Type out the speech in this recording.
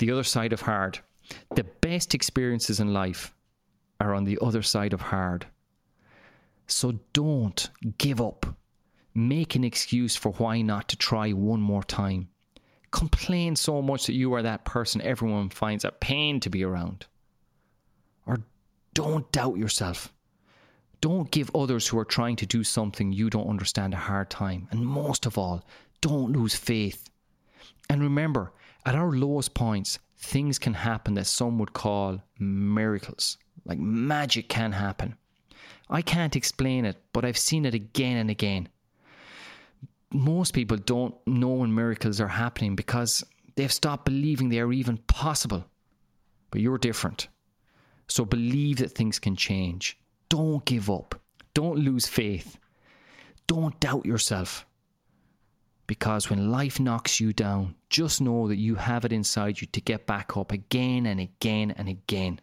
the other side of hard. The best experiences in life are on the other side of hard. So don't give up. Make an excuse for why not to try one more time. Complain so much that you are that person everyone finds a pain to be around. Or don't doubt yourself. Don't give others who are trying to do something you don't understand a hard time. And most of all, don't lose faith. And remember, at our lowest points, things can happen that some would call miracles. Like magic can happen. I can't explain it, but I've seen it again and again. Most people don't know when miracles are happening because they've stopped believing they are even possible. But you're different. So believe that things can change. Don't give up. Don't lose faith. Don't doubt yourself. Because when life knocks you down, just know that you have it inside you to get back up again and again and again.